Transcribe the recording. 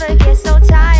never get so tired.